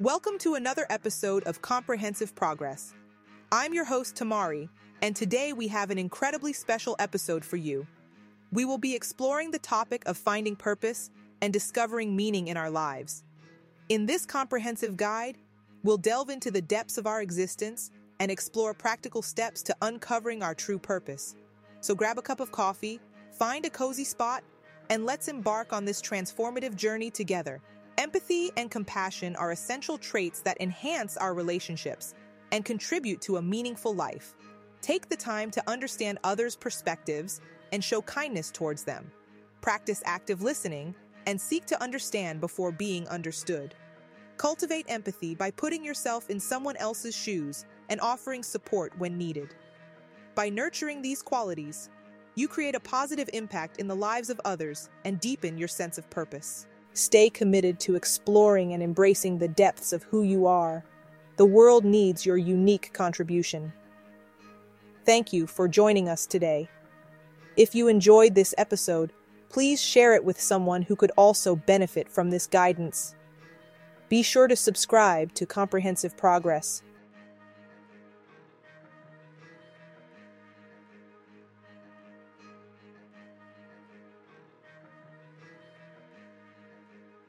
Welcome to another episode of Comprehensive Progress. I'm your host, Tamari, and today we have an incredibly special episode for you. We will be exploring the topic of finding purpose and discovering meaning in our lives. In this comprehensive guide, we'll delve into the depths of our existence and explore practical steps to uncovering our true purpose. So grab a cup of coffee, find a cozy spot, and let's embark on this transformative journey together. Empathy and compassion are essential traits that enhance our relationships and contribute to a meaningful life. Take the time to understand others' perspectives and show kindness towards them. Practice active listening and seek to understand before being understood. Cultivate empathy by putting yourself in someone else's shoes and offering support when needed. By nurturing these qualities, you create a positive impact in the lives of others and deepen your sense of purpose. Stay committed to exploring and embracing the depths of who you are. The world needs your unique contribution. Thank you for joining us today. If you enjoyed this episode, please share it with someone who could also benefit from this guidance. Be sure to subscribe to Comprehensive Progress